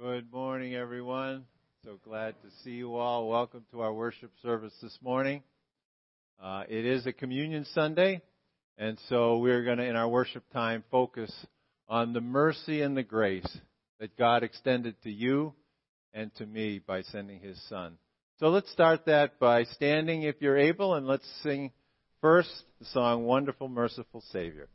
Good morning, everyone. So glad to see you all. Welcome to our worship service this morning. Uh, it is a communion Sunday, and so we're going to, in our worship time, focus on the mercy and the grace that God extended to you and to me by sending His Son. So let's start that by standing if you're able, and let's sing first the song Wonderful, Merciful Savior.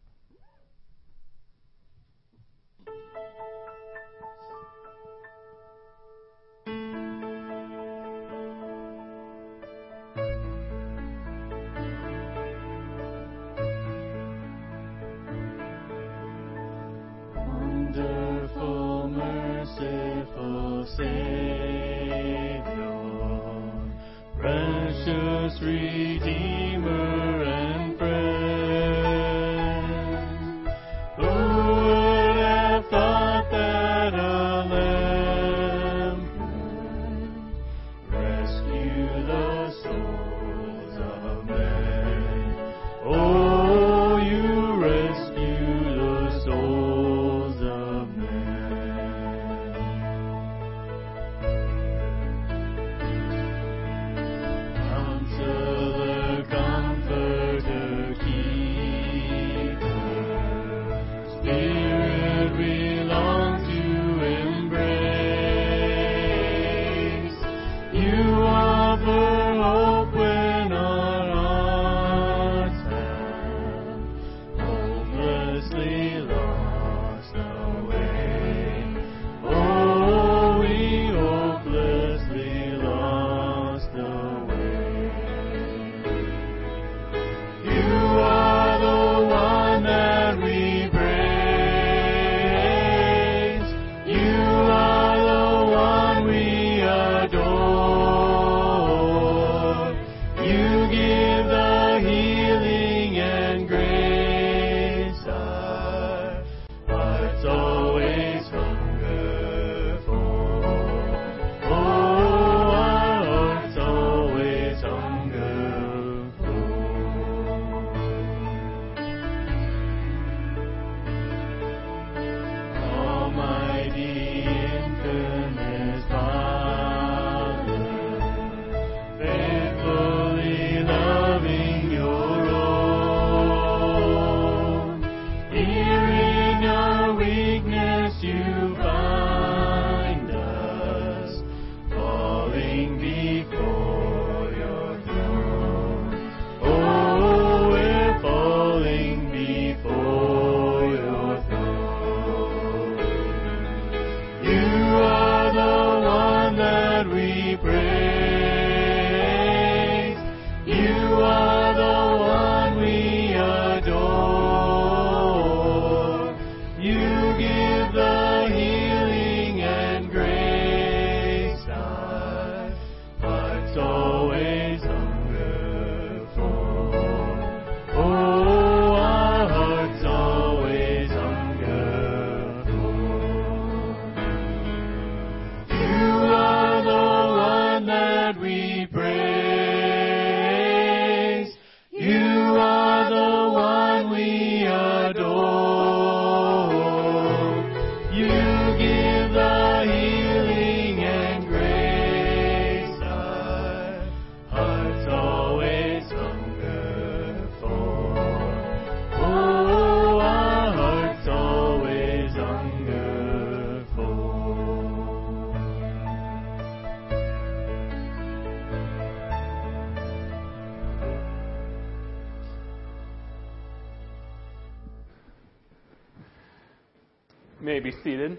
Be seated.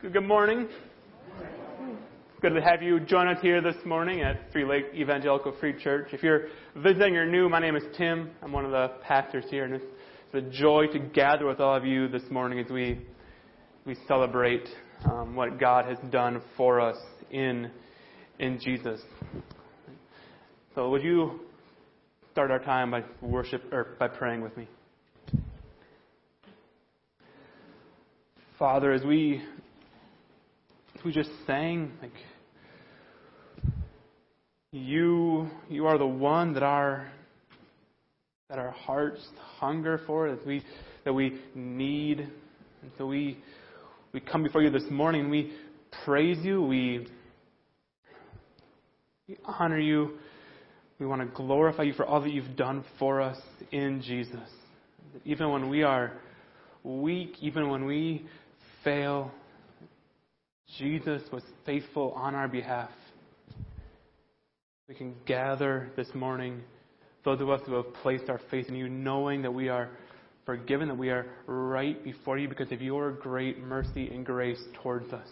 Good morning. Good to have you join us here this morning at Three Lake Evangelical Free Church. If you're visiting or new, my name is Tim. I'm one of the pastors here, and it's, a joy to gather with all of you this morning as we we celebrate um, what God has done for us in in Jesus. So, would you start our time by worship or by praying with me? Father, as we as we just sang, like you you are the one that our that our hearts hunger for, that we that we need And so we, we come before you this morning and we praise you. We, we honor you. We want to glorify you for all that you've done for us in Jesus. Even when we are weak, even when we fail, Jesus was faithful on our behalf. We can gather this morning, those of us who have placed our faith in you, knowing that we are forgiven, that we are right before you because of your great mercy and grace towards us.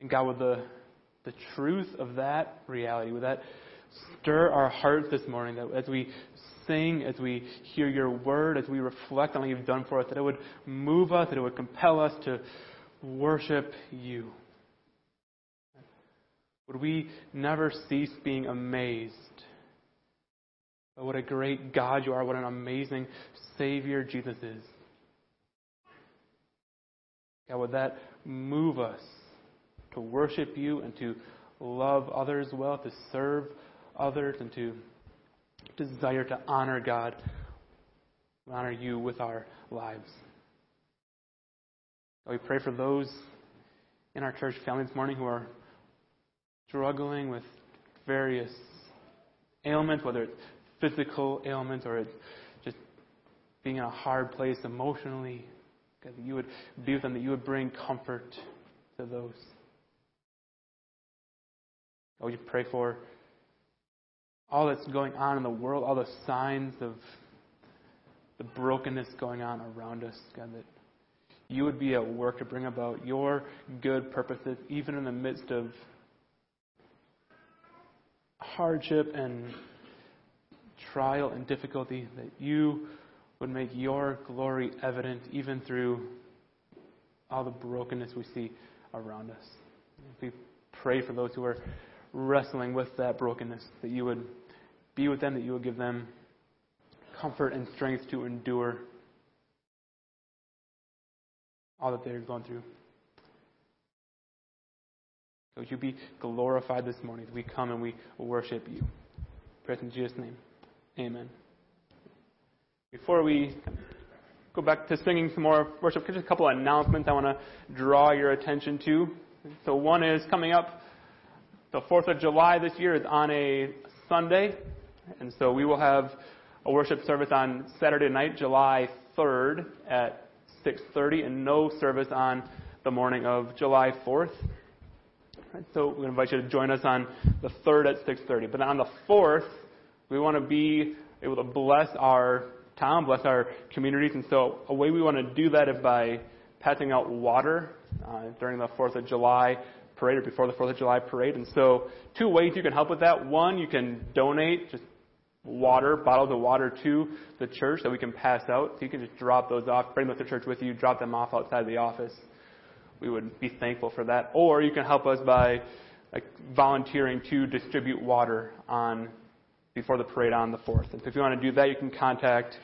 And God, with the, the truth of that reality, would that stir our hearts this morning, that as we sing, as we hear your word, as we reflect on what you've done for us, that it would move us, that it would compel us to worship you. Would we never cease being amazed by what a great God you are, what an amazing Savior Jesus is? God, would that move us to worship you and to love others well, to serve others, and to desire to honor God, honor you with our lives? We pray for those in our church family this morning who are struggling with various ailments, whether it's physical ailments or it's just being in a hard place emotionally. God, that you would be with them, that you would bring comfort to those. Would you pray for all that's going on in the world, all the signs of the brokenness going on around us, God, that you would be at work to bring about your good purposes, even in the midst of hardship and trial and difficulty, that you would make your glory evident even through all the brokenness we see around us. We pray for those who are wrestling with that brokenness, that you would be with them, that you will give them comfort and strength to endure all that they're going through. Would you be glorified this morning as we come and we worship you? Pray in Jesus' name. Amen. Before we go back to singing some more worship, just a couple of announcements I want to draw your attention to. So one is coming up the 4th of July this year is on a Sunday. And so we will have a worship service on Saturday night, July 3rd at 6.30 and no service on the morning of July 4th. Right, so we invite you to join us on the 3rd at 6.30. But on the 4th, we want to be able to bless our town, bless our communities. And so a way we want to do that is by passing out water uh, during the 4th of July parade or before the 4th of July parade. And so two ways you can help with that. One, you can donate just water, bottles of water to the church that we can pass out. So you can just drop those off, bring those to church with you, drop them off outside the office we would be thankful for that. Or you can help us by like, volunteering to distribute water on before the parade on the 4th. And so if you want to do that, you can contact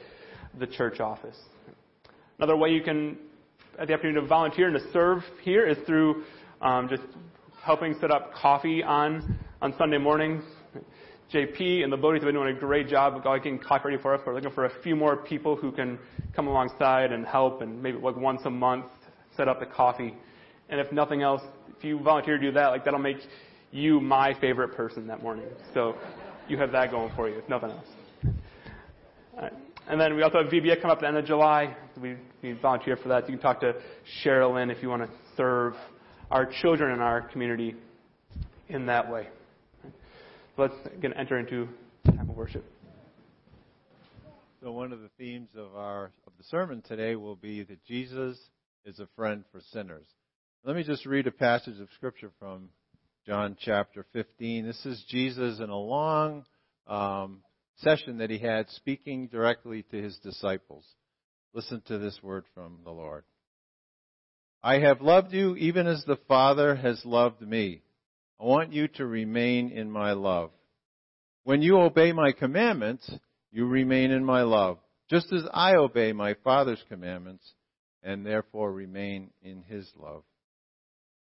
the church office. Another way you can have the opportunity to volunteer and to serve here is through um, just helping set up coffee on on Sunday mornings. JP and the Bodies have been doing a great job of getting coffee ready for us. We're looking for a few more people who can come alongside and help, and maybe like once a month set up the coffee and if nothing else, if you volunteer to do that, like that'll make you my favorite person that morning. So you have that going for you, if nothing else. And then we also have VBS come up at the end of July. We, we volunteer for that. You can talk to Sherilyn if you want to serve our children in our community in that way. So let's again enter into time of worship. So one of the themes of our of the sermon today will be that Jesus is a friend for sinners. Let me just read a passage of Scripture from John chapter 15. This is Jesus in a long um, session that he had speaking directly to his disciples. Listen to this word from the Lord. I have loved you even as the Father has loved me. I want you to remain in my love. When you obey my commandments, you remain in my love, just as I obey my Father's commandments and therefore remain in his love.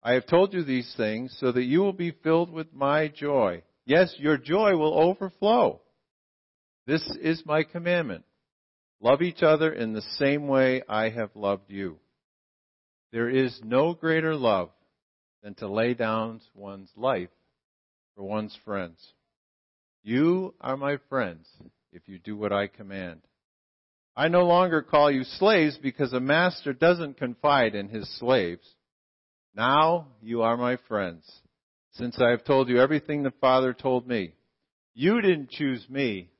I have told you these things so that you will be filled with my joy. Yes, your joy will overflow. This is my commandment. Love each other in the same way I have loved you. There is no greater love than to lay down one's life for one's friends. You are my friends if you do what I command. I no longer call you slaves because a master doesn't confide in his slaves. Now you are my friends, since I have told you everything the Father told me. You didn't choose me,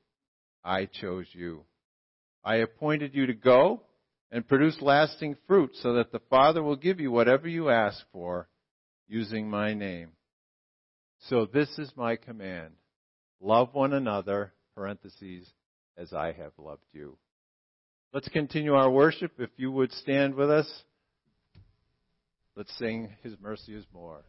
I chose you. I appointed you to go and produce lasting fruit so that the Father will give you whatever you ask for using my name. So this is my command. Love one another, parentheses, as I have loved you. Let's continue our worship. If you would stand with us, let's sing His mercy is more.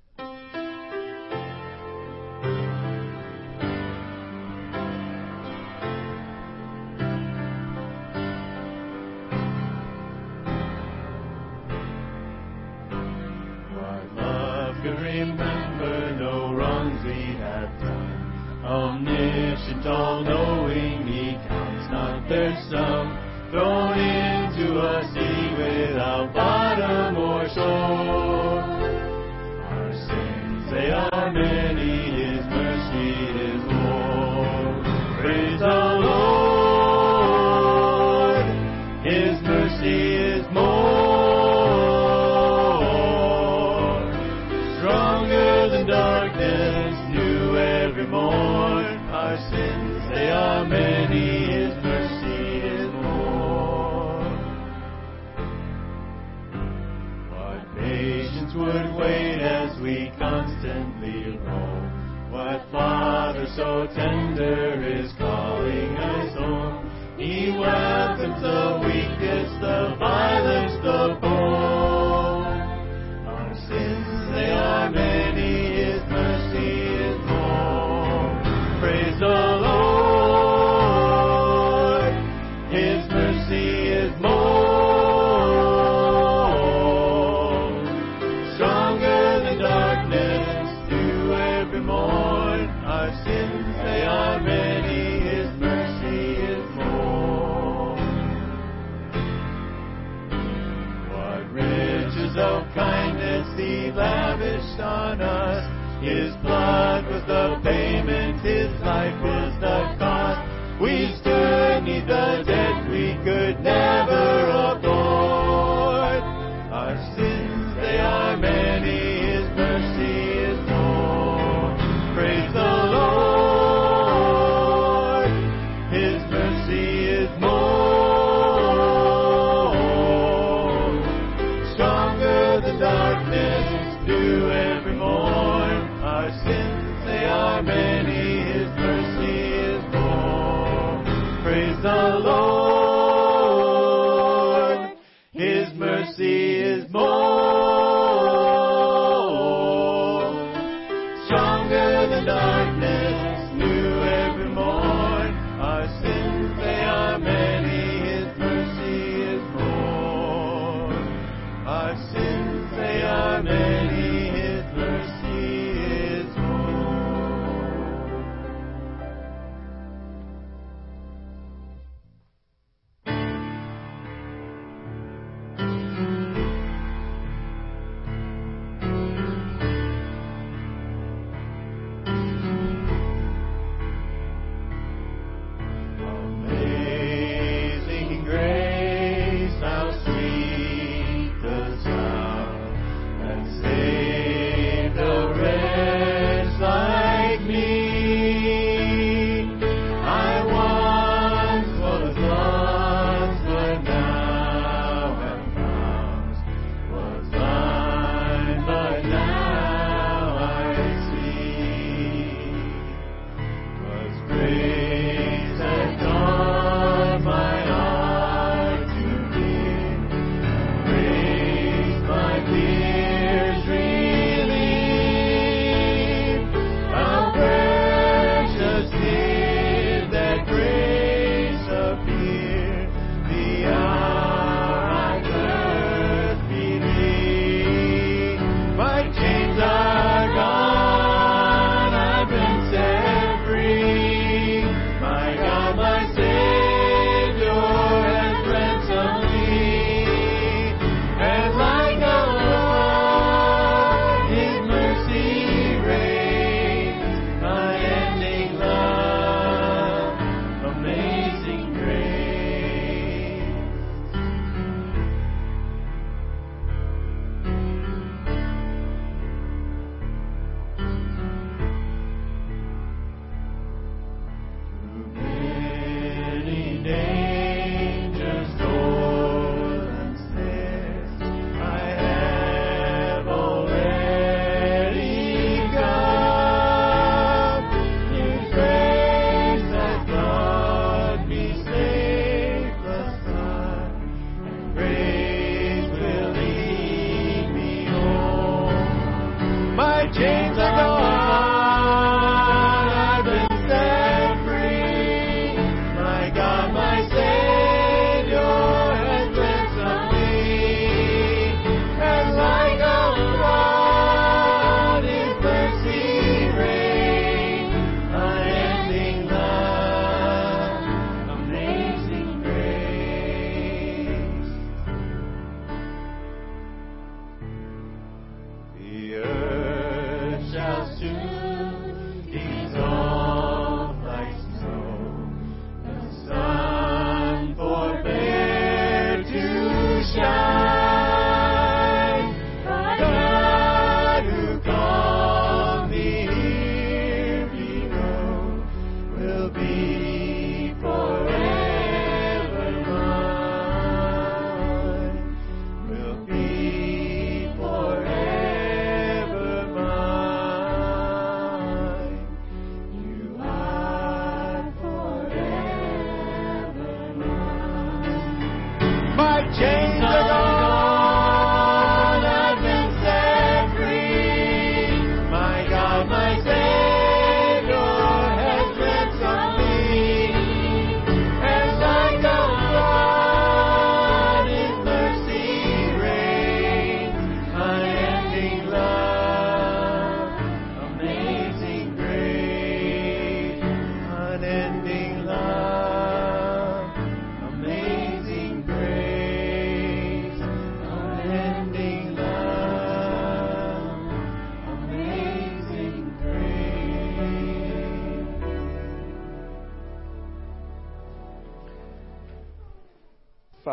Not. Thrown into a tender is on us. His blood was the payment, His life was the cost. We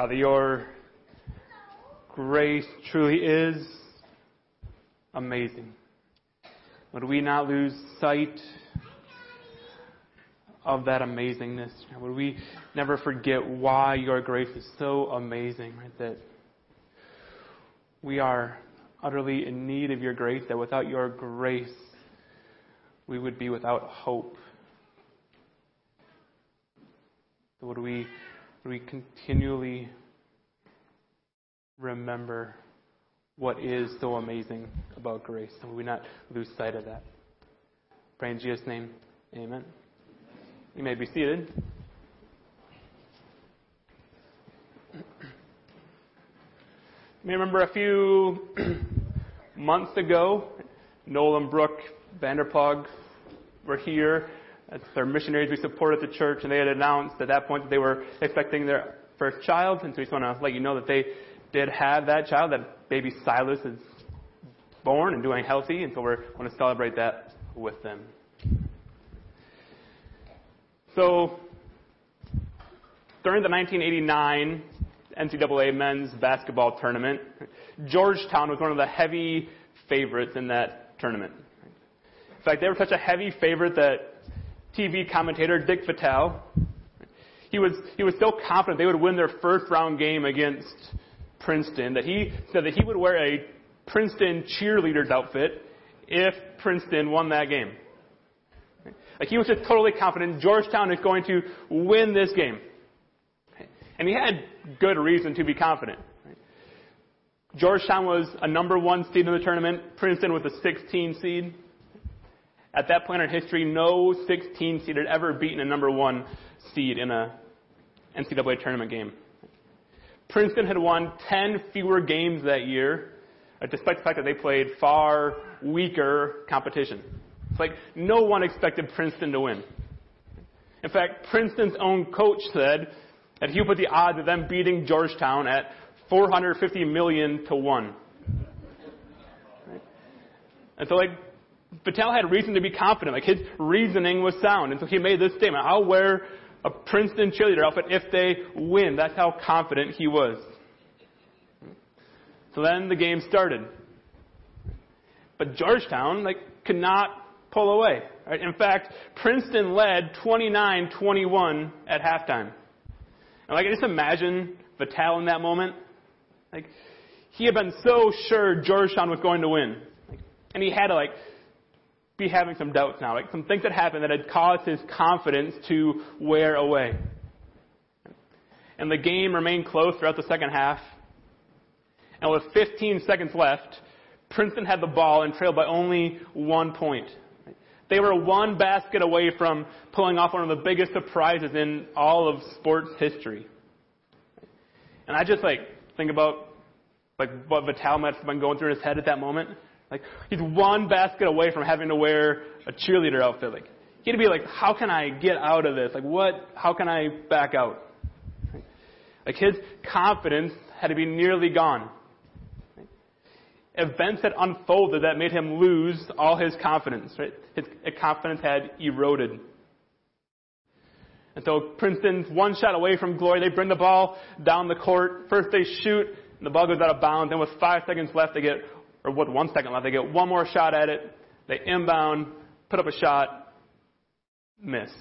Father, your grace truly is amazing. Would we not lose sight of that amazingness? Would we never forget why your grace is so amazing, right? That we are utterly in need of your grace, that without your grace, we would be without hope. Would we we continually remember what is so amazing about grace, and we not lose sight of that. Pray in Jesus' name, amen. You may be seated. You may remember a few months ago, Nolan and Brooke Vanderpog were here their missionaries we support at the church, and they had announced at that point that they were expecting their first child. And so we just want to let you know that they did have that child, that baby Silas is born and doing healthy, and so we want to celebrate that with them. So, during the 1989 NCAA men's basketball tournament, Georgetown was one of the heavy favorites in that tournament. In fact, they were such a heavy favorite that TV commentator Dick Vitale. He was, he was so confident they would win their first round game against Princeton that he said that he would wear a Princeton cheerleader's outfit if Princeton won that game. Like he was just totally confident Georgetown is going to win this game. And he had good reason to be confident. Georgetown was a number one seed in the tournament. Princeton was a 16 seed. At that point in history, no 16 seed had ever beaten a number one seed in a NCAA tournament game. Princeton had won 10 fewer games that year, uh, despite the fact that they played far weaker competition. It's like no one expected Princeton to win. In fact, Princeton's own coach said that he put the odds of them beating Georgetown at 450 million to one. And so, like, Vitale had reason to be confident. Like his reasoning was sound. And so he made this statement I'll wear a Princeton cheerleader outfit if they win. That's how confident he was. So then the game started. But Georgetown, like, could not pull away. Right? In fact, Princeton led 29-21 at halftime. And like, I just imagine Vitale in that moment. Like, he had been so sure Georgetown was going to win. Like, and he had to, like, be having some doubts now, like some things that happened that had caused his confidence to wear away. And the game remained close throughout the second half. And with 15 seconds left, Princeton had the ball and trailed by only one point. They were one basket away from pulling off one of the biggest surprises in all of sports history. And I just like think about like what Vitale must have been going through in his head at that moment. Like, he's one basket away from having to wear a cheerleader outfit. Like, he'd be like, how can I get out of this? Like, what, how can I back out? Like, his confidence had to be nearly gone. Events had unfolded that made him lose all his confidence, right? His confidence had eroded. And so Princeton's one shot away from glory. They bring the ball down the court. First they shoot, and the ball goes out of bounds. Then with five seconds left, they get or with one second left, they get one more shot at it. They inbound, put up a shot, miss.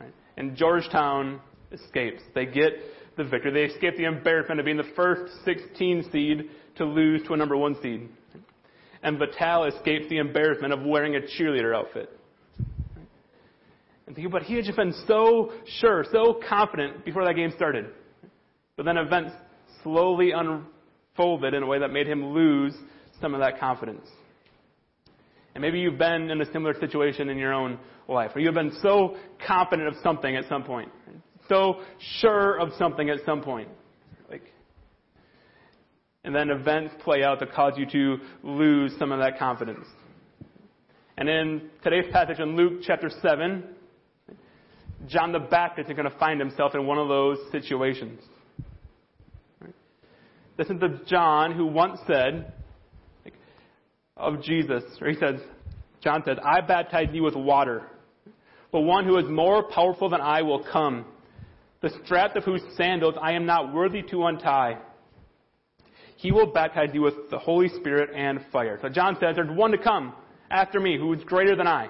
Right? And Georgetown escapes. They get the victory. They escape the embarrassment of being the first 16 seed to lose to a number one seed. And Vitale escapes the embarrassment of wearing a cheerleader outfit. And think about, he had just been so sure, so confident before that game started. But then events slowly unfolded in a way that made him lose some of that confidence. And maybe you've been in a similar situation in your own life, or you've been so confident of something at some point, so sure of something at some point. Like, and then events play out that cause you to lose some of that confidence. And in today's passage in Luke chapter 7, John the Baptist is going to find himself in one of those situations. This is the John who once said of Jesus, or he says, John says, I baptize you with water, but one who is more powerful than I will come, the straps of whose sandals I am not worthy to untie. He will baptize you with the Holy Spirit and fire. So John says, there's one to come after me who is greater than I.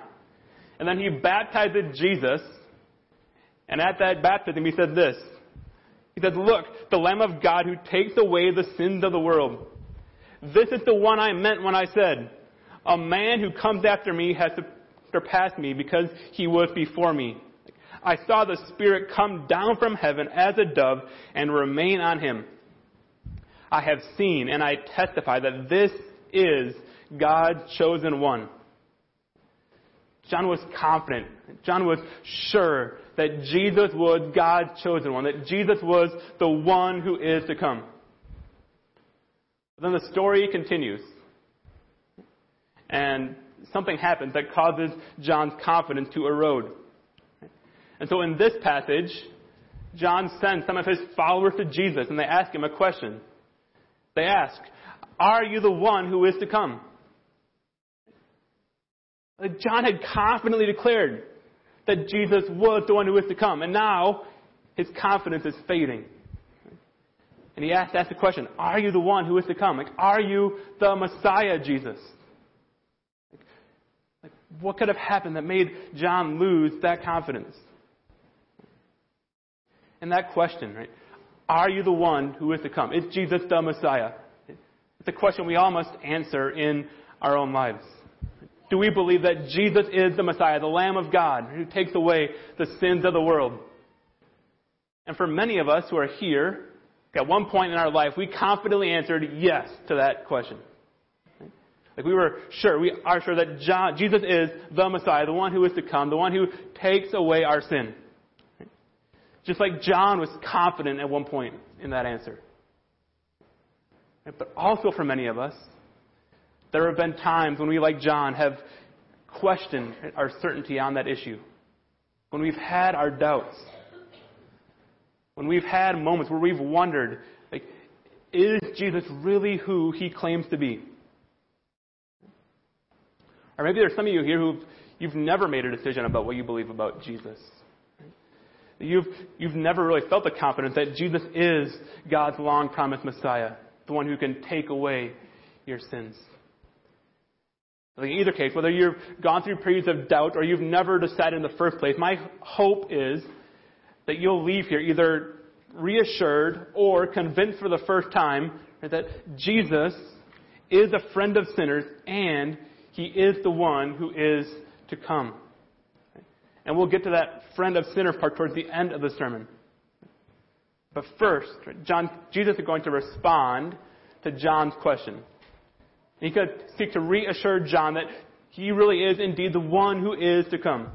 And then he baptized Jesus, and at that baptism he said this. He said, look, the Lamb of God who takes away the sins of the world. This is the one I meant when I said, a man who comes after me has surpassed me because he was before me. I saw the Spirit come down from heaven as a dove and remain on him. I have seen and I testify that this is God's chosen one. John was confident. John was sure that Jesus was God's chosen one, that Jesus was the one who is to come. But then the story continues. And something happens that causes John's confidence to erode. And so in this passage, John sends some of his followers to Jesus and they ask him a question. They ask, Are you the one who is to come? John had confidently declared that Jesus was the one who is to come, and now his confidence is fading. And he asked, asked the question, Are you the one who is to come? Like, are you the Messiah, Jesus? Like, like, what could have happened that made John lose that confidence? And that question, right? Are you the one who is to come? Is Jesus the Messiah? It's a question we all must answer in our own lives. Do we believe that Jesus is the Messiah, the Lamb of God, who takes away the sins of the world? And for many of us who are here, at one point in our life, we confidently answered yes to that question. Like we were sure, we are sure that John, Jesus is the Messiah, the one who is to come, the one who takes away our sin. Just like John was confident at one point in that answer. But also for many of us, there have been times when we, like John, have questioned our certainty on that issue. When we've had our doubts. When we've had moments where we've wondered, like, is Jesus really who he claims to be? Or maybe there's some of you here who you've never made a decision about what you believe about Jesus. You've, you've never really felt the confidence that Jesus is God's long promised Messiah, the one who can take away your sins. In either case, whether you've gone through periods of doubt or you've never decided in the first place, my hope is that you'll leave here either reassured or convinced for the first time that Jesus is a friend of sinners and he is the one who is to come. And we'll get to that friend of sinners part towards the end of the sermon. But first, John, Jesus is going to respond to John's question. He could seek to reassure John that he really is indeed the one who is to come.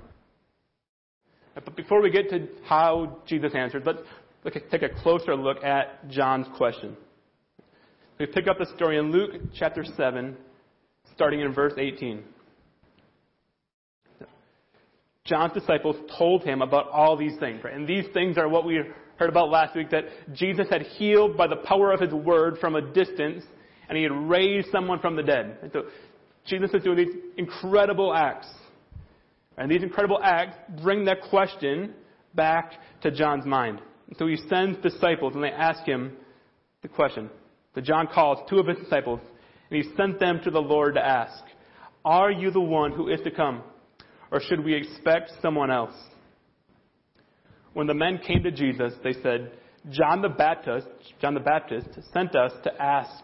But before we get to how Jesus answered, let's take a closer look at John's question. We pick up the story in Luke chapter 7, starting in verse 18. John's disciples told him about all these things, right? And these things are what we heard about last week that Jesus had healed by the power of his word from a distance, and he had raised someone from the dead. And so Jesus is doing these incredible acts. And these incredible acts bring that question back to John's mind. So he sends disciples and they ask him the question. So John calls two of his disciples and he sent them to the Lord to ask, Are you the one who is to come? Or should we expect someone else? When the men came to Jesus, they said, John the Baptist, John the Baptist sent us to ask,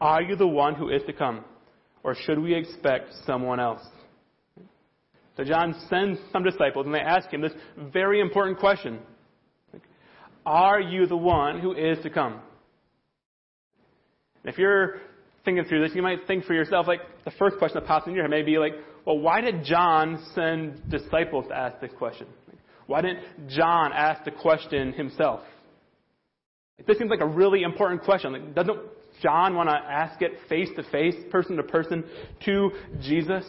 Are you the one who is to come? Or should we expect someone else? So John sends some disciples and they ask him this very important question. Are you the one who is to come? If you're thinking through this, you might think for yourself, like, the first question that pops in your head may be like, well, why did John send disciples to ask this question? Why didn't John ask the question himself? This seems like a really important question. Like, doesn't John want to ask it face to face, person to person, to Jesus?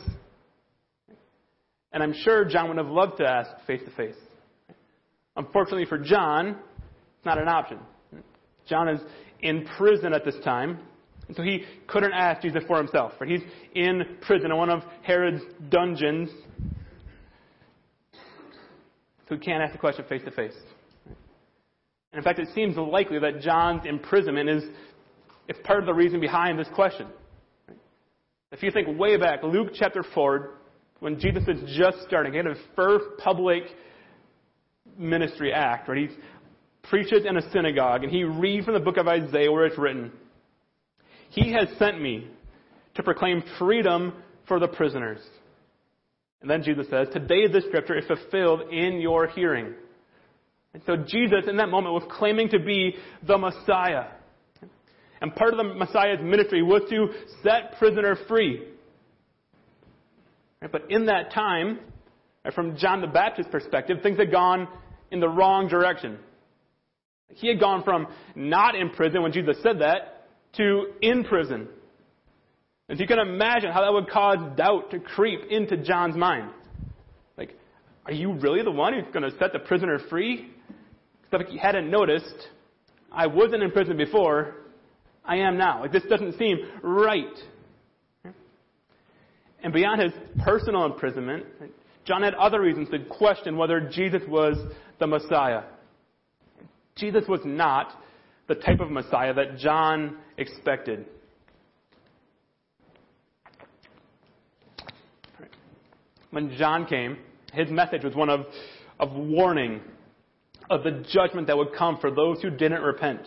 And I'm sure John would have loved to ask face to face. Unfortunately for John, it's not an option. John is in prison at this time, and so he couldn't ask Jesus for himself. Right? He's in prison in one of Herod's dungeons, so he can't ask the question face to face. And in fact, it seems likely that John's imprisonment is, part of the reason behind this question. If you think way back, Luke chapter 4, when Jesus is just starting, he had his first public ministry act, right? He preaches in a synagogue, and he reads from the book of Isaiah where it's written, He has sent me to proclaim freedom for the prisoners. And then Jesus says, Today this scripture is fulfilled in your hearing. And so Jesus, in that moment, was claiming to be the Messiah. And part of the Messiah's ministry was to set prisoner free. But in that time, uh, from John the Baptist's perspective, things had gone in the wrong direction. He had gone from not in prison when Jesus said that to in prison. And you can imagine how that would cause doubt to creep into John's mind. Like, are you really the one who's going to set the prisoner free? If he hadn't noticed, I wasn't in prison before, I am now. Like, this doesn't seem right. And beyond his personal imprisonment, John had other reasons to question whether Jesus was the Messiah. Jesus was not the type of Messiah that John expected. When John came, his message was one of, of warning of the judgment that would come for those who didn't repent.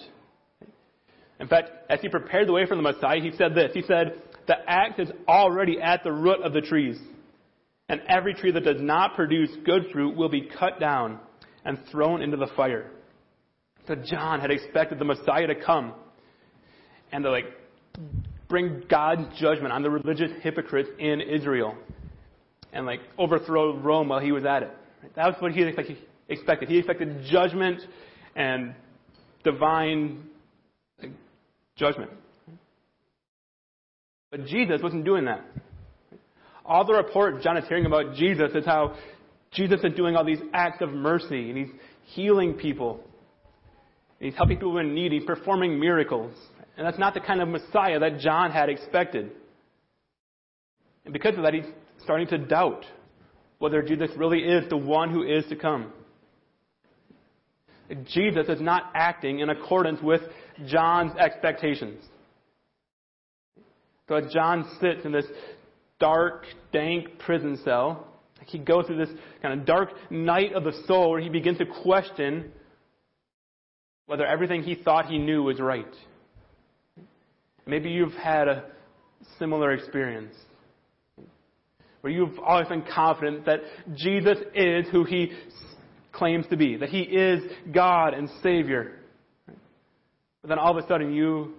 In fact, as he prepared the way for the Messiah, he said this. He said, The axe is already at the root of the trees, and every tree that does not produce good fruit will be cut down and thrown into the fire. So John had expected the Messiah to come and to like bring God's judgment on the religious hypocrites in Israel and like overthrow Rome while he was at it. That was what he expected. He expected judgment and divine judgment. But Jesus wasn't doing that. All the report John is hearing about Jesus is how Jesus is doing all these acts of mercy and he's healing people. He's helping people in need. He's performing miracles. And that's not the kind of Messiah that John had expected. And because of that, he's starting to doubt whether Jesus really is the one who is to come. Jesus is not acting in accordance with John's expectations. So as John sits in this dark, dank prison cell, he goes through this kind of dark night of the soul where he begins to question whether everything he thought he knew was right. Maybe you've had a similar experience where you've always been confident that Jesus is who he claims to be, that he is God and Savior. But then all of a sudden you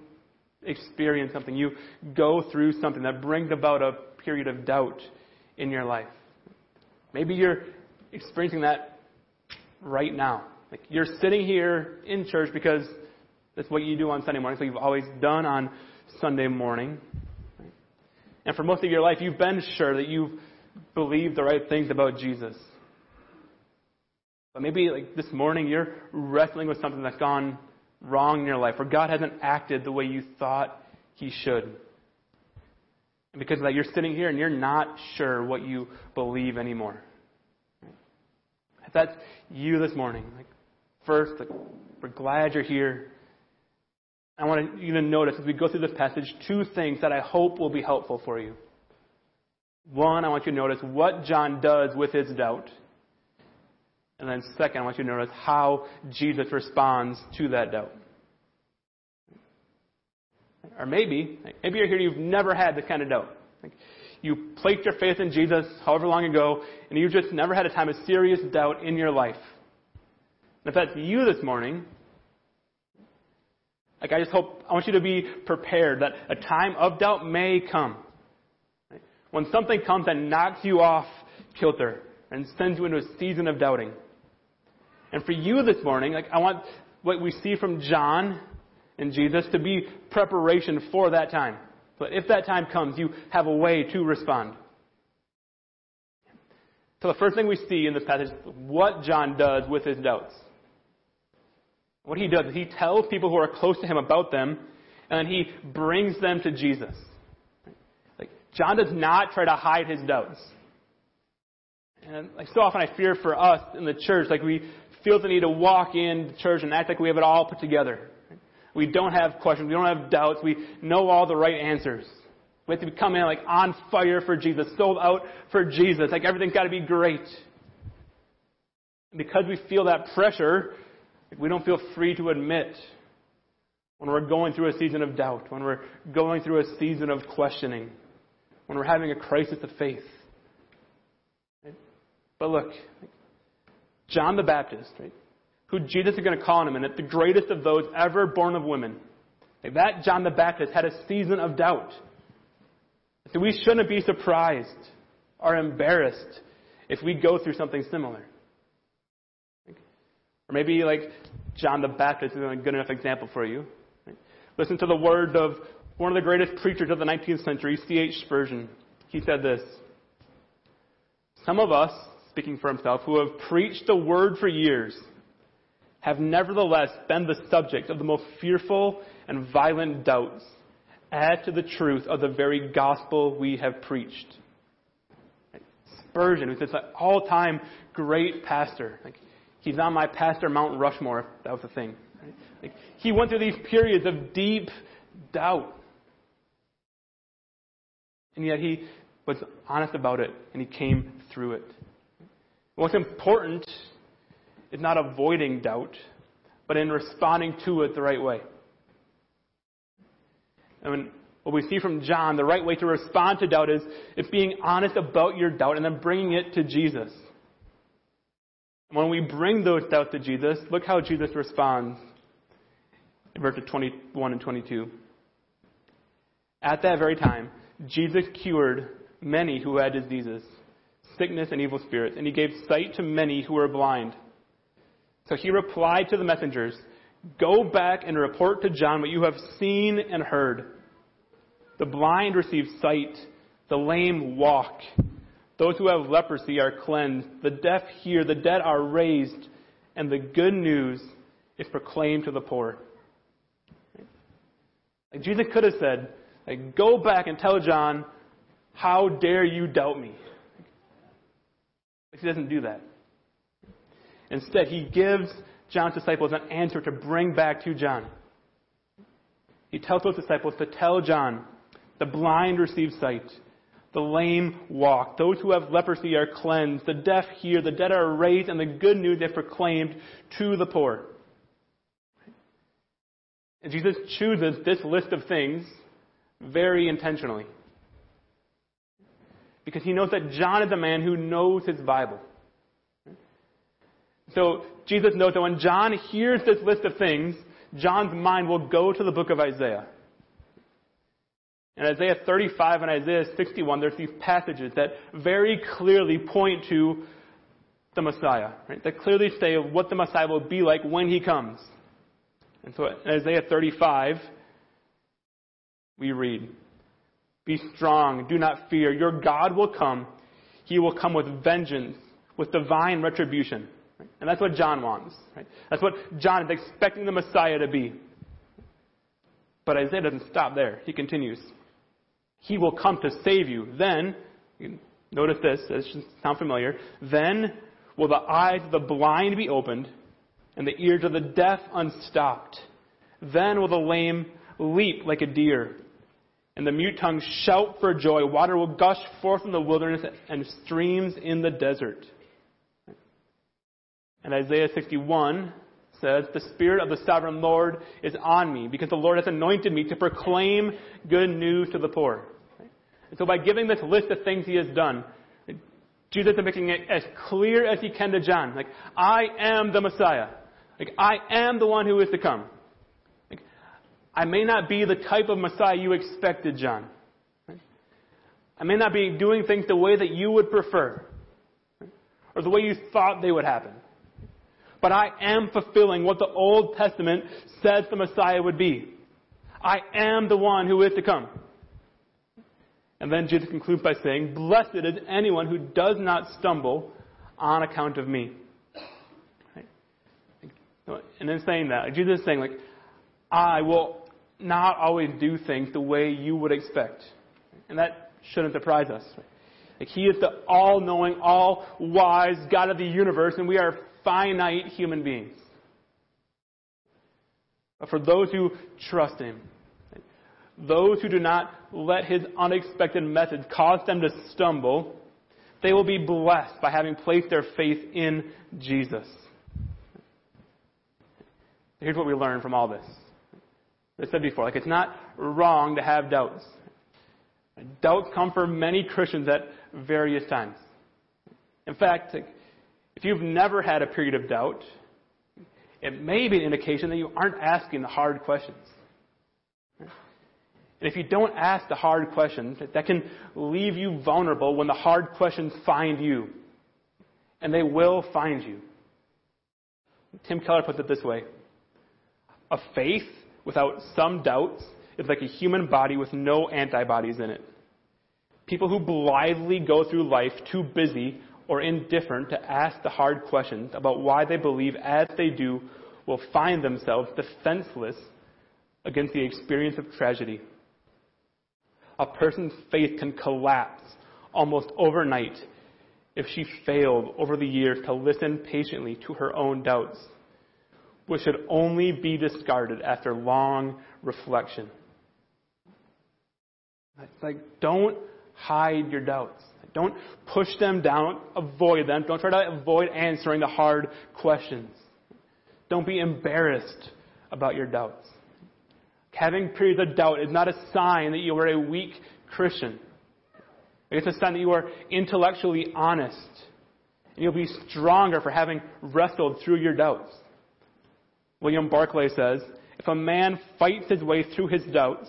experience something, you go through something that brings about a period of doubt in your life. Maybe you're experiencing that right now. Like you're sitting here in church because that's what you do on Sunday morning, so you've always done on Sunday morning. And for most of your life, you've been sure that you've believed the right things about Jesus. But maybe like this morning you're wrestling with something that's gone wrong in your life, or God hasn't acted the way you thought He should. And because of that, you're sitting here and you're not sure what you believe anymore. If that's you this morning, like first, like, we're glad you're here. I want you to notice as we go through this passage two things that I hope will be helpful for you. One, I want you to notice what John does with his doubt. And then, second, I want you to notice how Jesus responds to that doubt. Or maybe, maybe you're here you've never had this kind of doubt. You placed your faith in Jesus however long ago, and you've just never had a time of serious doubt in your life. And if that's you this morning, Like, I just hope, I want you to be prepared that a time of doubt may come. When something comes that knocks you off kilter and sends you into a season of doubting. And for you this morning, like, I want what we see from John and Jesus to be preparation for that time. But if that time comes, you have a way to respond. So the first thing we see in this passage is what John does with his doubts. What he does is he tells people who are close to him about them, and then he brings them to Jesus. Like John does not try to hide his doubts. And like so often I fear for us in the church, like we feel the need to walk in church and act like we have it all put together. We don't have questions, we don't have doubts, we know all the right answers. We have to come in like on fire for Jesus, sold out for Jesus. Like everything's got to be great. And because we feel that pressure, we don't feel free to admit when we're going through a season of doubt, when we're going through a season of questioning, when we're having a crisis of faith. But look, John the Baptist, right, who Jesus is going to call in a minute, the greatest of those ever born of women. Like that John the Baptist had a season of doubt. So we shouldn't be surprised or embarrassed if we go through something similar. Or maybe like John the Baptist is a good enough example for you. Listen to the words of one of the greatest preachers of the 19th century, C.H. Spurgeon. He said this Some of us, speaking for himself, who have preached the word for years, have nevertheless been the subject of the most fearful and violent doubts add to the truth of the very gospel we have preached. Spurgeon, who's this all-time great pastor, like he's on my pastor Mount Rushmore, that was a thing. Right? Like, he went through these periods of deep doubt, and yet he was honest about it, and he came through it. What's important is not avoiding doubt, but in responding to it the right way. Mean, what we see from John, the right way to respond to doubt is, is being honest about your doubt and then bringing it to Jesus. When we bring those doubts to Jesus, look how Jesus responds in verses 21 and 22. At that very time, Jesus cured many who had diseases, sickness, and evil spirits, and he gave sight to many who were blind. So he replied to the messengers, Go back and report to John what you have seen and heard. The blind receive sight, the lame walk, those who have leprosy are cleansed, the deaf hear, the dead are raised, and the good news is proclaimed to the poor. Like Jesus could have said, like, go back and tell John, how dare you doubt me? He doesn't do that. Instead, he gives John's disciples an answer to bring back to John. He tells those disciples to tell John, the blind receive sight, the lame walk, those who have leprosy are cleansed, the deaf hear, the dead are raised, and the good news is proclaimed to the poor. And Jesus chooses this list of things very intentionally. Because he knows that John is a man who knows his Bible. So Jesus knows that when John hears this list of things, John's mind will go to the book of Isaiah. In Isaiah 35 and Isaiah 61, there's these passages that very clearly point to the Messiah, right? That clearly say what the Messiah will be like when he comes. And so in Isaiah 35, we read, Be strong, do not fear. Your God will come. He will come with vengeance, with divine retribution. And that's what John wants. Right? That's what John is expecting the Messiah to be. But Isaiah doesn't stop there. He continues. He will come to save you. Then, notice this, this should sound familiar. Then will the eyes of the blind be opened and the ears of the deaf unstopped. Then will the lame leap like a deer and the mute tongue shout for joy. Water will gush forth in the wilderness and streams in the desert. And Isaiah 61 says, The Spirit of the Sovereign Lord is on me, because the Lord has anointed me to proclaim good news to the poor. And so by giving this list of things he has done, Jesus is making it as clear as he can to John. Like, I am the Messiah. Like, I am the one who is to come. I may not be the type of Messiah you expected, John. I may not be doing things the way that you would prefer or the way you thought they would happen. But I am fulfilling what the Old Testament says the Messiah would be. I am the one who is to come. And then Jesus concludes by saying, Blessed is anyone who does not stumble on account of me. And in saying that, Jesus is saying, like, I will not always do things the way you would expect. And that shouldn't surprise us. Like, He is the all knowing, all wise God of the universe, and we are finite human beings. But for those who trust Him, those who do not let His unexpected methods cause them to stumble, they will be blessed by having placed their faith in Jesus. Here's what we learn from all this. I said before, like it's not wrong to have doubts. Doubts come for many Christians at various times. In fact, if you've never had a period of doubt, it may be an indication that you aren't asking the hard questions. And if you don't ask the hard questions, that can leave you vulnerable when the hard questions find you. And they will find you. Tim Keller puts it this way A faith without some doubts is like a human body with no antibodies in it. People who blithely go through life too busy or indifferent to ask the hard questions about why they believe as they do will find themselves defenseless against the experience of tragedy. A person's faith can collapse almost overnight if she failed over the years to listen patiently to her own doubts, which should only be discarded after long reflection. It's like, don't hide your doubts. Don't push them down, avoid them. Don't try to avoid answering the hard questions. Don't be embarrassed about your doubts. Having periods of doubt is not a sign that you are a weak Christian. It's a sign that you are intellectually honest. And you'll be stronger for having wrestled through your doubts. William Barclay says, if a man fights his way through his doubts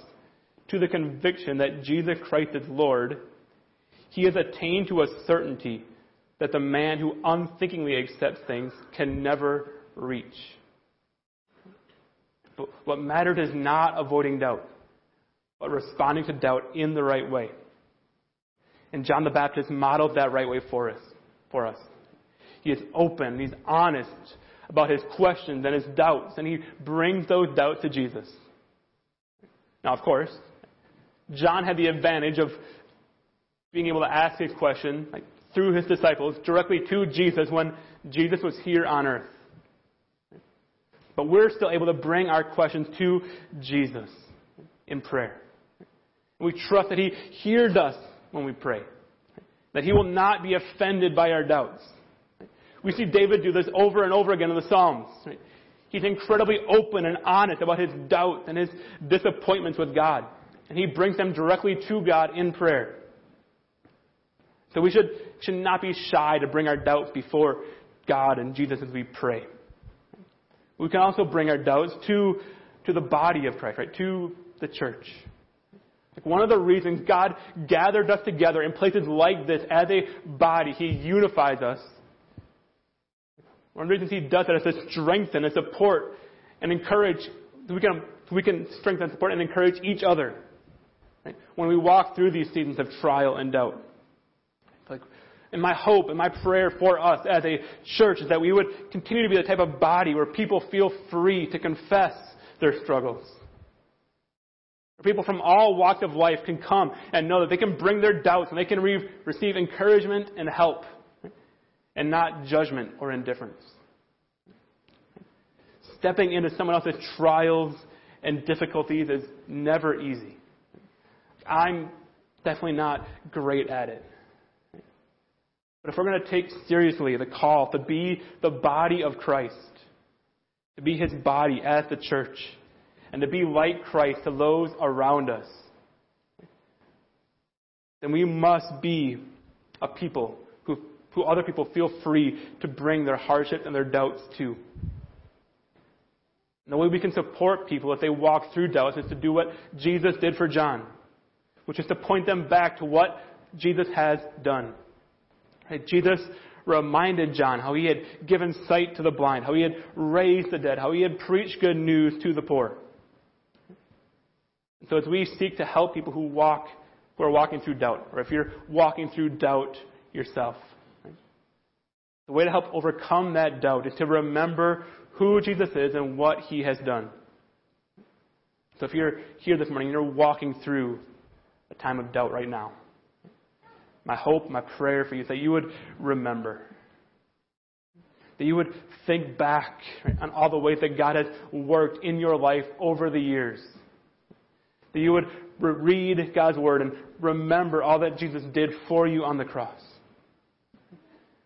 to the conviction that Jesus Christ is Lord, he has attained to a certainty that the man who unthinkingly accepts things can never reach. But what matters is not avoiding doubt, but responding to doubt in the right way. And John the Baptist modeled that right way for us. For us. He is open, he's honest about his questions and his doubts, and he brings those doubts to Jesus. Now, of course, John had the advantage of being able to ask his question like, through his disciples directly to Jesus when Jesus was here on earth. But we're still able to bring our questions to Jesus in prayer. We trust that He hears us when we pray, that He will not be offended by our doubts. We see David do this over and over again in the Psalms. He's incredibly open and honest about his doubts and his disappointments with God. And he brings them directly to God in prayer. So we should, should not be shy to bring our doubts before God and Jesus as we pray. We can also bring our doubts to, to the body of Christ, right? To the church. Like one of the reasons God gathered us together in places like this as a body, He unifies us. The reasons He does that is to strengthen and support and encourage, we can, we can strengthen, support, and encourage each other. Right? When we walk through these seasons of trial and doubt. Like, and my hope and my prayer for us as a church is that we would continue to be the type of body where people feel free to confess their struggles. Where people from all walks of life can come and know that they can bring their doubts and they can re- receive encouragement and help and not judgment or indifference. Stepping into someone else's trials and difficulties is never easy. I'm definitely not great at it. But if we're going to take seriously the call to be the body of Christ, to be his body as the church, and to be like Christ to those around us, then we must be a people who, other people feel free to bring their hardships and their doubts to. And the way we can support people if they walk through doubts is to do what Jesus did for John, which is to point them back to what Jesus has done. Jesus reminded John how he had given sight to the blind, how he had raised the dead, how he had preached good news to the poor. So as we seek to help people who walk, who are walking through doubt, or if you're walking through doubt yourself? The way to help overcome that doubt is to remember who Jesus is and what he has done. So if you're here this morning, you're walking through a time of doubt right now. My hope, my prayer for you is that you would remember. That you would think back on all the ways that God has worked in your life over the years. That you would read God's Word and remember all that Jesus did for you on the cross.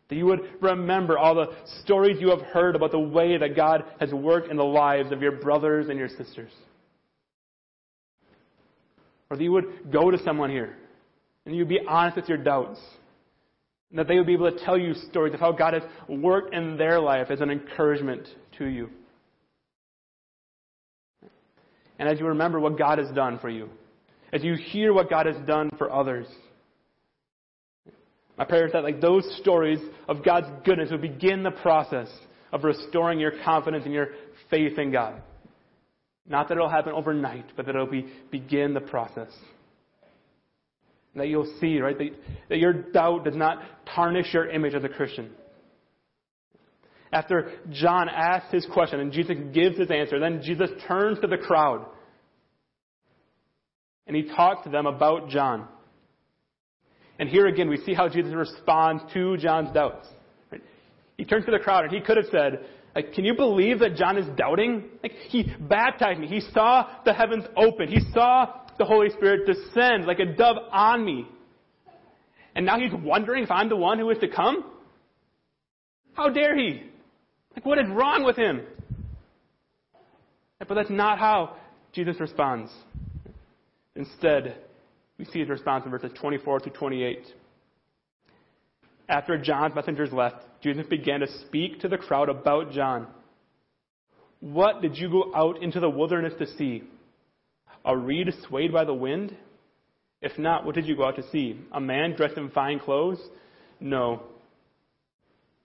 That you would remember all the stories you have heard about the way that God has worked in the lives of your brothers and your sisters. Or that you would go to someone here and you'd be honest with your doubts. And that they would be able to tell you stories of how God has worked in their life as an encouragement to you. And as you remember what God has done for you, as you hear what God has done for others, my prayer is that like those stories of God's goodness would begin the process of restoring your confidence and your faith in God. Not that it'll happen overnight, but that it'll be, begin the process. And that you'll see, right, that, that your doubt does not tarnish your image as a Christian. After John asks his question and Jesus gives his answer, then Jesus turns to the crowd and he talks to them about John. And here again, we see how Jesus responds to John's doubts. He turns to the crowd and he could have said, like, can you believe that John is doubting? Like, he baptized me. He saw the heavens open. He saw the Holy Spirit descend like a dove on me. And now he's wondering if I'm the one who is to come? How dare he? Like, what is wrong with him? But that's not how Jesus responds. Instead, we see his response in verses 24 to 28. After John's messengers left, Jesus began to speak to the crowd about John. What did you go out into the wilderness to see? A reed swayed by the wind? If not, what did you go out to see? A man dressed in fine clothes? No.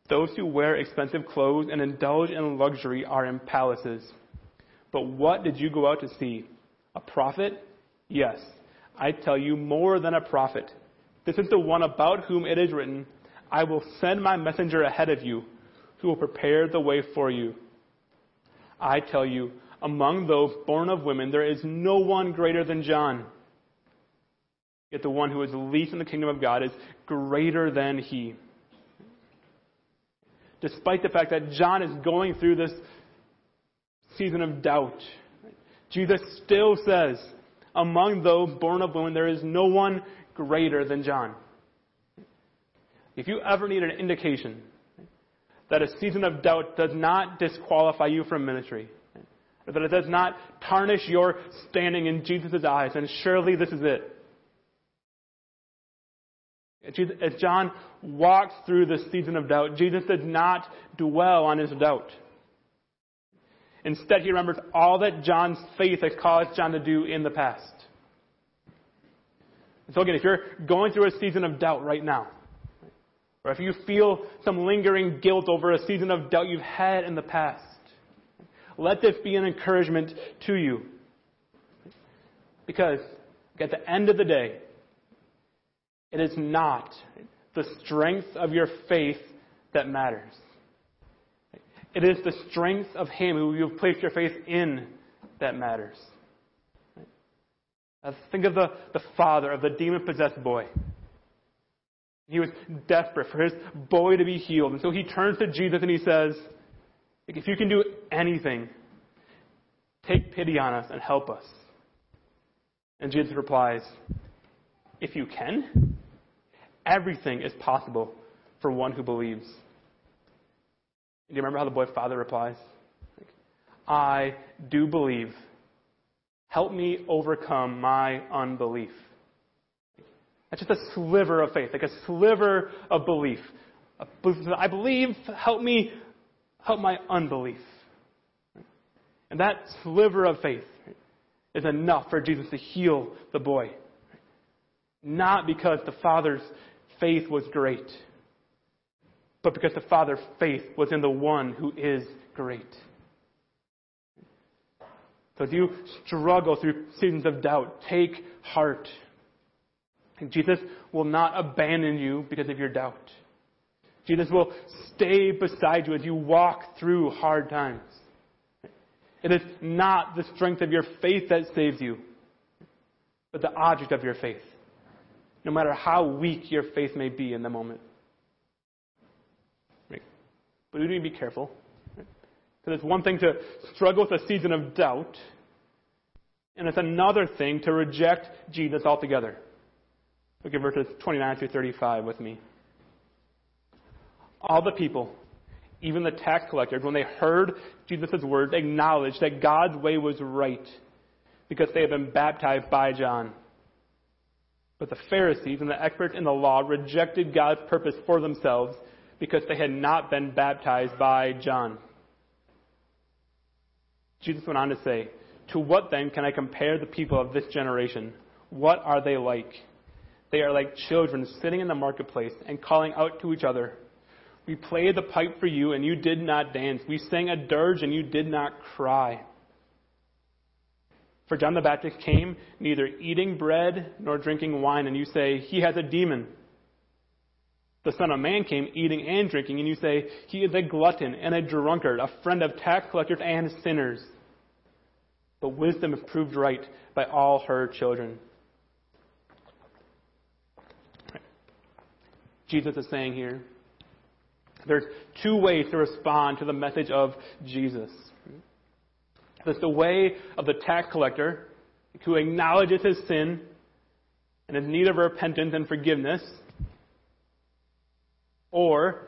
Those who wear expensive clothes and indulge in luxury are in palaces. But what did you go out to see? A prophet? Yes, I tell you, more than a prophet. This is the one about whom it is written, I will send my messenger ahead of you, who will prepare the way for you. I tell you, among those born of women, there is no one greater than John. Yet the one who is least in the kingdom of God is greater than he. Despite the fact that John is going through this season of doubt, Jesus still says, among those born of women, there is no one greater than John. If you ever need an indication that a season of doubt does not disqualify you from ministry, or that it does not tarnish your standing in Jesus' eyes, then surely this is it. As John walks through this season of doubt, Jesus did not dwell on his doubt. Instead, he remembers all that John's faith has caused John to do in the past. So again, if you're going through a season of doubt right now, or if you feel some lingering guilt over a season of doubt you've had in the past, let this be an encouragement to you. Because at the end of the day, it is not the strength of your faith that matters. It is the strength of Him who you have placed your faith in that matters. think of the, the father of the demon possessed boy. He was desperate for his boy to be healed. And so he turns to Jesus and he says, If you can do anything, take pity on us and help us. And Jesus replies, If you can, everything is possible for one who believes. Do you remember how the boy's father replies? I do believe. Help me overcome my unbelief. That's just a sliver of faith, like a sliver of belief. I believe, help me, help my unbelief. And that sliver of faith is enough for Jesus to heal the boy. Not because the father's faith was great, but because the father's faith was in the one who is great. So if you struggle through seasons of doubt, take heart. Jesus will not abandon you because of your doubt. Jesus will stay beside you as you walk through hard times. It is not the strength of your faith that saves you, but the object of your faith, no matter how weak your faith may be in the moment. But we need to be careful. Because it's one thing to struggle with a season of doubt, and it's another thing to reject Jesus altogether. Look at verses 29 through 35 with me. All the people, even the tax collectors, when they heard Jesus' words, acknowledged that God's way was right because they had been baptized by John. But the Pharisees and the experts in the law rejected God's purpose for themselves because they had not been baptized by John. Jesus went on to say, To what then can I compare the people of this generation? What are they like? They are like children sitting in the marketplace and calling out to each other. We played the pipe for you, and you did not dance. We sang a dirge, and you did not cry. For John the Baptist came neither eating bread nor drinking wine, and you say, He has a demon. The Son of Man came eating and drinking, and you say, He is a glutton and a drunkard, a friend of tax collectors and sinners. But wisdom is proved right by all her children. Jesus is saying here there's two ways to respond to the message of Jesus. There's the way of the tax collector who acknowledges his sin and is in need of repentance and forgiveness. Or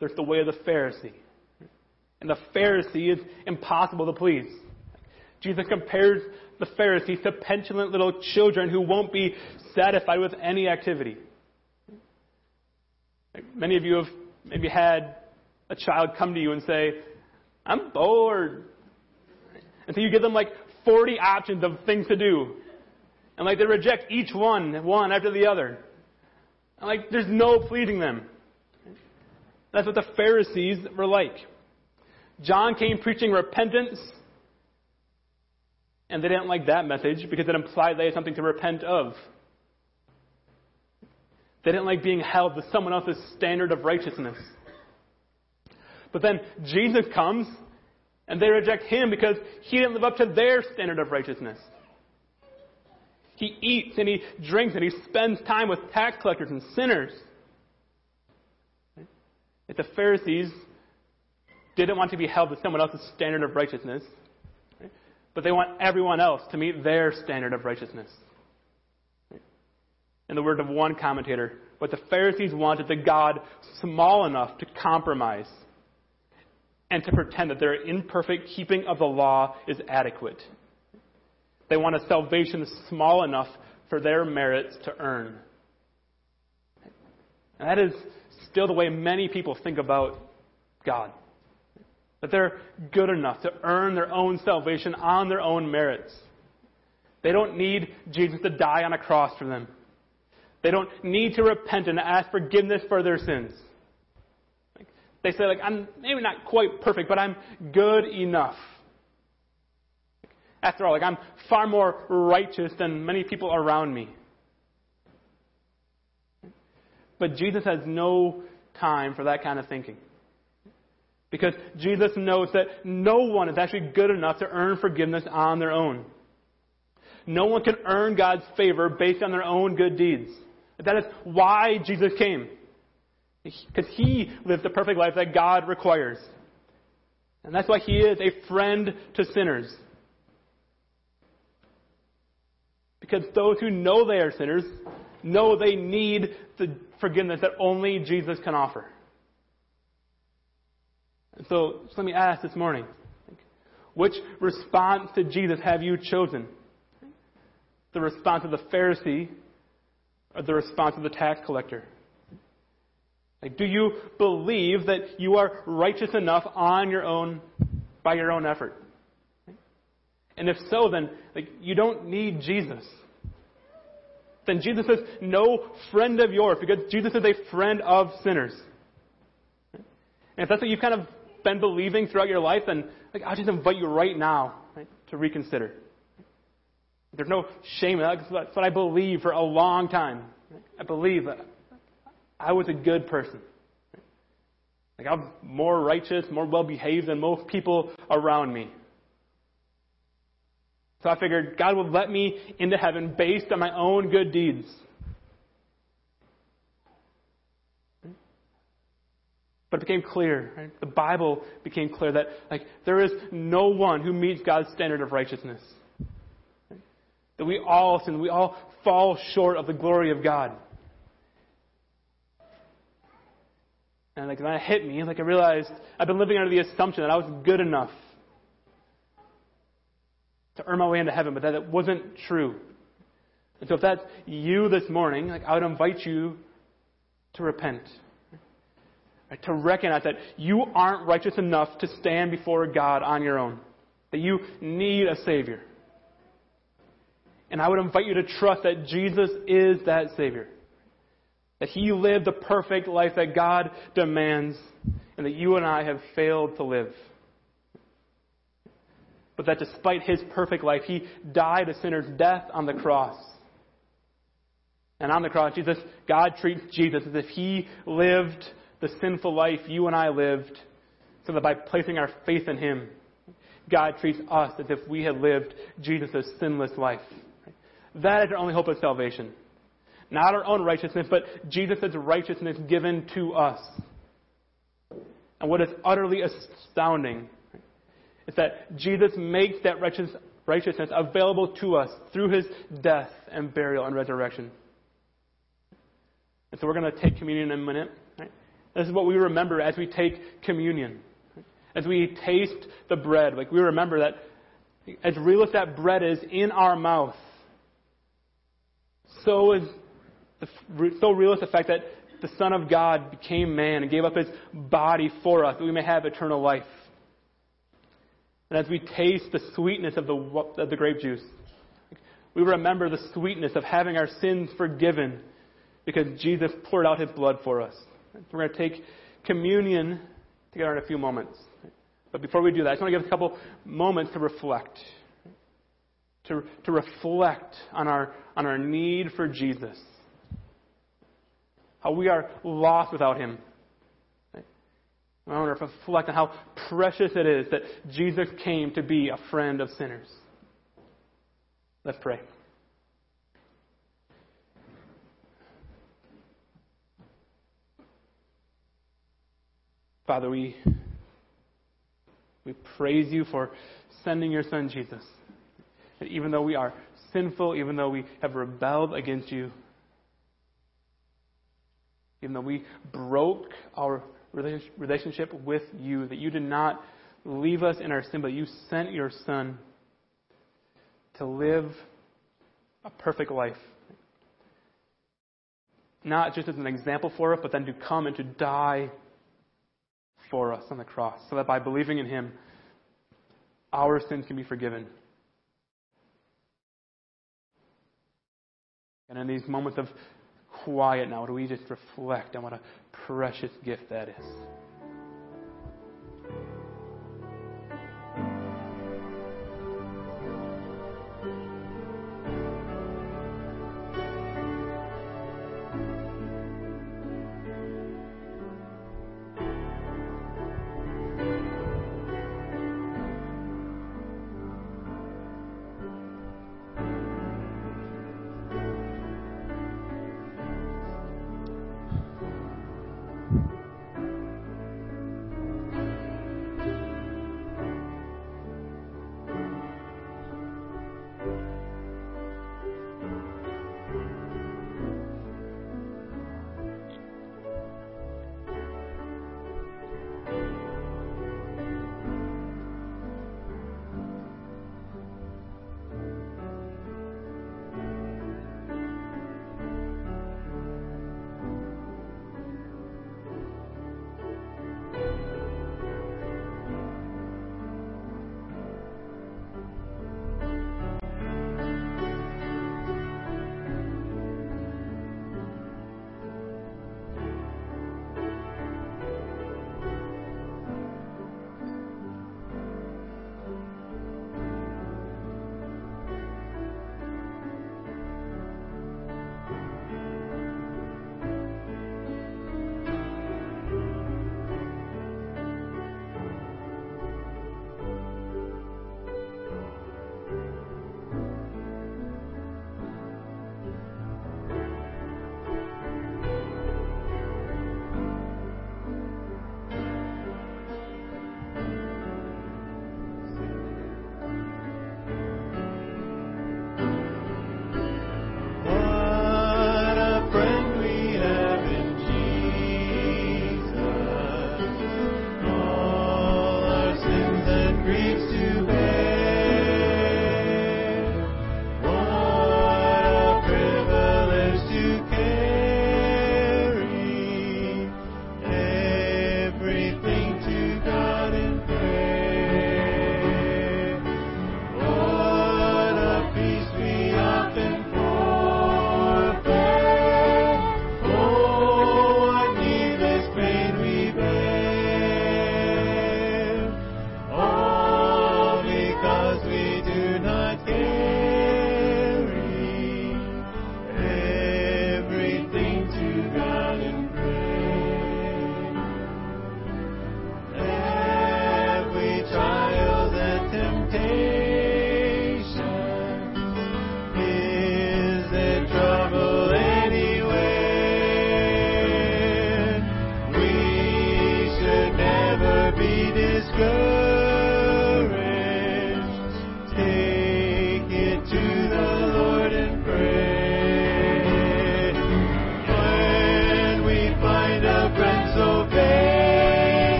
there's the way of the Pharisee. And the Pharisee is impossible to please. Jesus compares the Pharisees to petulant little children who won't be satisfied with any activity. Many of you have maybe had a child come to you and say, I'm bored. And so you give them like 40 options of things to do. And like they reject each one, one after the other. And like there's no pleasing them. That's what the Pharisees were like. John came preaching repentance, and they didn't like that message because it implied they had something to repent of. They didn't like being held to someone else's standard of righteousness. But then Jesus comes and they reject him because he didn't live up to their standard of righteousness. He eats and he drinks and he spends time with tax collectors and sinners. If the Pharisees didn't want to be held to someone else's standard of righteousness, but they want everyone else to meet their standard of righteousness. In the words of one commentator, what the Pharisees wanted the God small enough to compromise and to pretend that their imperfect keeping of the law is adequate. They want a salvation small enough for their merits to earn. And that is still the way many people think about God. That they're good enough to earn their own salvation on their own merits. They don't need Jesus to die on a cross for them. They don't need to repent and ask forgiveness for their sins. They say, like, I'm maybe not quite perfect, but I'm good enough. After all, like, I'm far more righteous than many people around me. But Jesus has no time for that kind of thinking. Because Jesus knows that no one is actually good enough to earn forgiveness on their own. No one can earn God's favor based on their own good deeds. That is why Jesus came. Because he lived the perfect life that God requires. And that's why he is a friend to sinners. Because those who know they are sinners know they need the forgiveness that only Jesus can offer. And so, let me ask this morning which response to Jesus have you chosen? The response of the Pharisee or the response of the tax collector? Like, do you believe that you are righteous enough on your own, by your own effort? And if so, then like you don't need Jesus. Then Jesus is no friend of yours because Jesus is a friend of sinners. And if that's what you've kind of been believing throughout your life, then like, I just invite you right now right, to reconsider. There's no shame in that. That's what I believe for a long time. I believe that I was a good person. Like I'm more righteous, more well behaved than most people around me. So I figured God would let me into heaven based on my own good deeds. But it became clear, right? the Bible became clear that like there is no one who meets God's standard of righteousness. Right? That we all sin, we all fall short of the glory of God. And like that hit me, like I realized I've been living under the assumption that I was good enough to earn my way into heaven, but that it wasn't true. And so if that's you this morning, like I would invite you to repent. Right, to recognize that you aren't righteous enough to stand before God on your own. That you need a Savior. And I would invite you to trust that Jesus is that Savior. That He lived the perfect life that God demands, and that you and I have failed to live but that despite his perfect life, he died a sinner's death on the cross. And on the cross, Jesus, God treats Jesus as if he lived the sinful life you and I lived, so that by placing our faith in him, God treats us as if we had lived Jesus' sinless life. That is our only hope of salvation. Not our own righteousness, but Jesus' righteousness given to us. And what is utterly astounding is that Jesus makes that righteousness available to us through his death and burial and resurrection. And so we're going to take communion in a minute. Right? This is what we remember as we take communion. As we taste the bread, like we remember that as real as that bread is in our mouth, so is the, so real is the fact that the Son of God became man and gave up his body for us that we may have eternal life. And as we taste the sweetness of the, of the grape juice, we remember the sweetness of having our sins forgiven because Jesus poured out his blood for us. We're going to take communion together in a few moments. But before we do that, I just want to give a couple moments to reflect. To, to reflect on our, on our need for Jesus. How we are lost without him. I want to reflect on how precious it is that Jesus came to be a friend of sinners. Let's pray. Father, we, we praise you for sending your Son Jesus. Even though we are sinful, even though we have rebelled against you, even though we broke our relationship with you, that you did not leave us in our sin, but you sent your Son to live a perfect life. Not just as an example for us, but then to come and to die for us on the cross, so that by believing in Him, our sins can be forgiven. And in these moments of quiet now, do we just reflect on what a precious gift that is?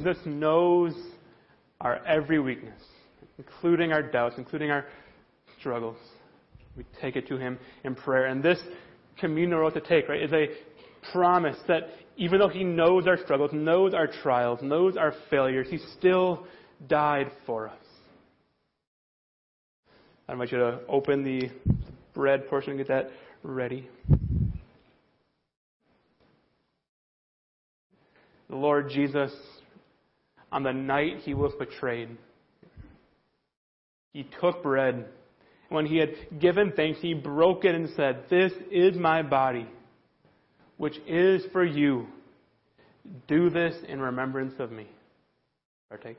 Jesus knows our every weakness, including our doubts, including our struggles. We take it to Him in prayer. And this communion road to take, right, is a promise that even though He knows our struggles, knows our trials, knows our failures, He still died for us. I invite you to open the bread portion and get that ready. The Lord Jesus, on the night he was betrayed, he took bread. When he had given thanks, he broke it and said, This is my body, which is for you. Do this in remembrance of me. Partake.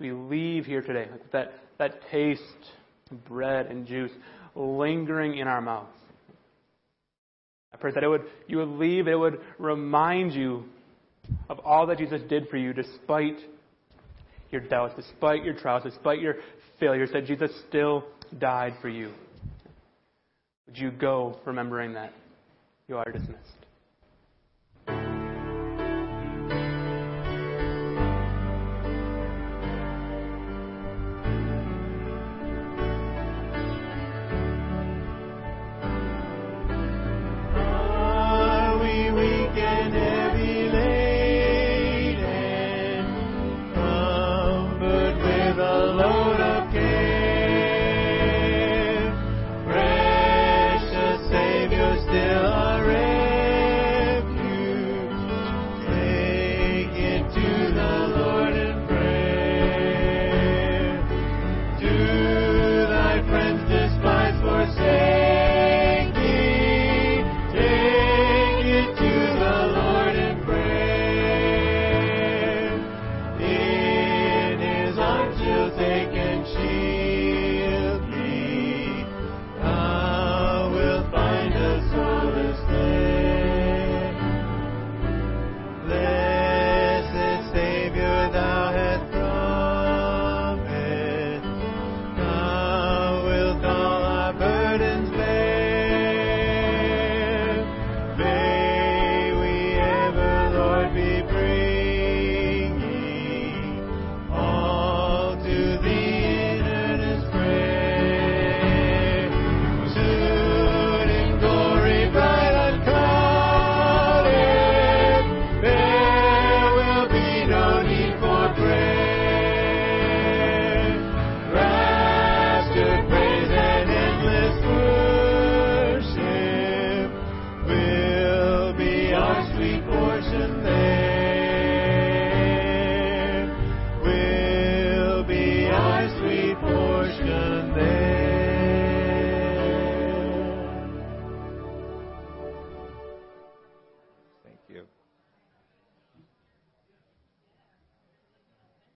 we leave here today, like that, that taste, of bread and juice lingering in our mouths. I pray that it would, you would leave, it would remind you of all that Jesus did for you despite your doubts, despite your trials, despite your failures, that Jesus still died for you. Would you go remembering that? You are dismissed.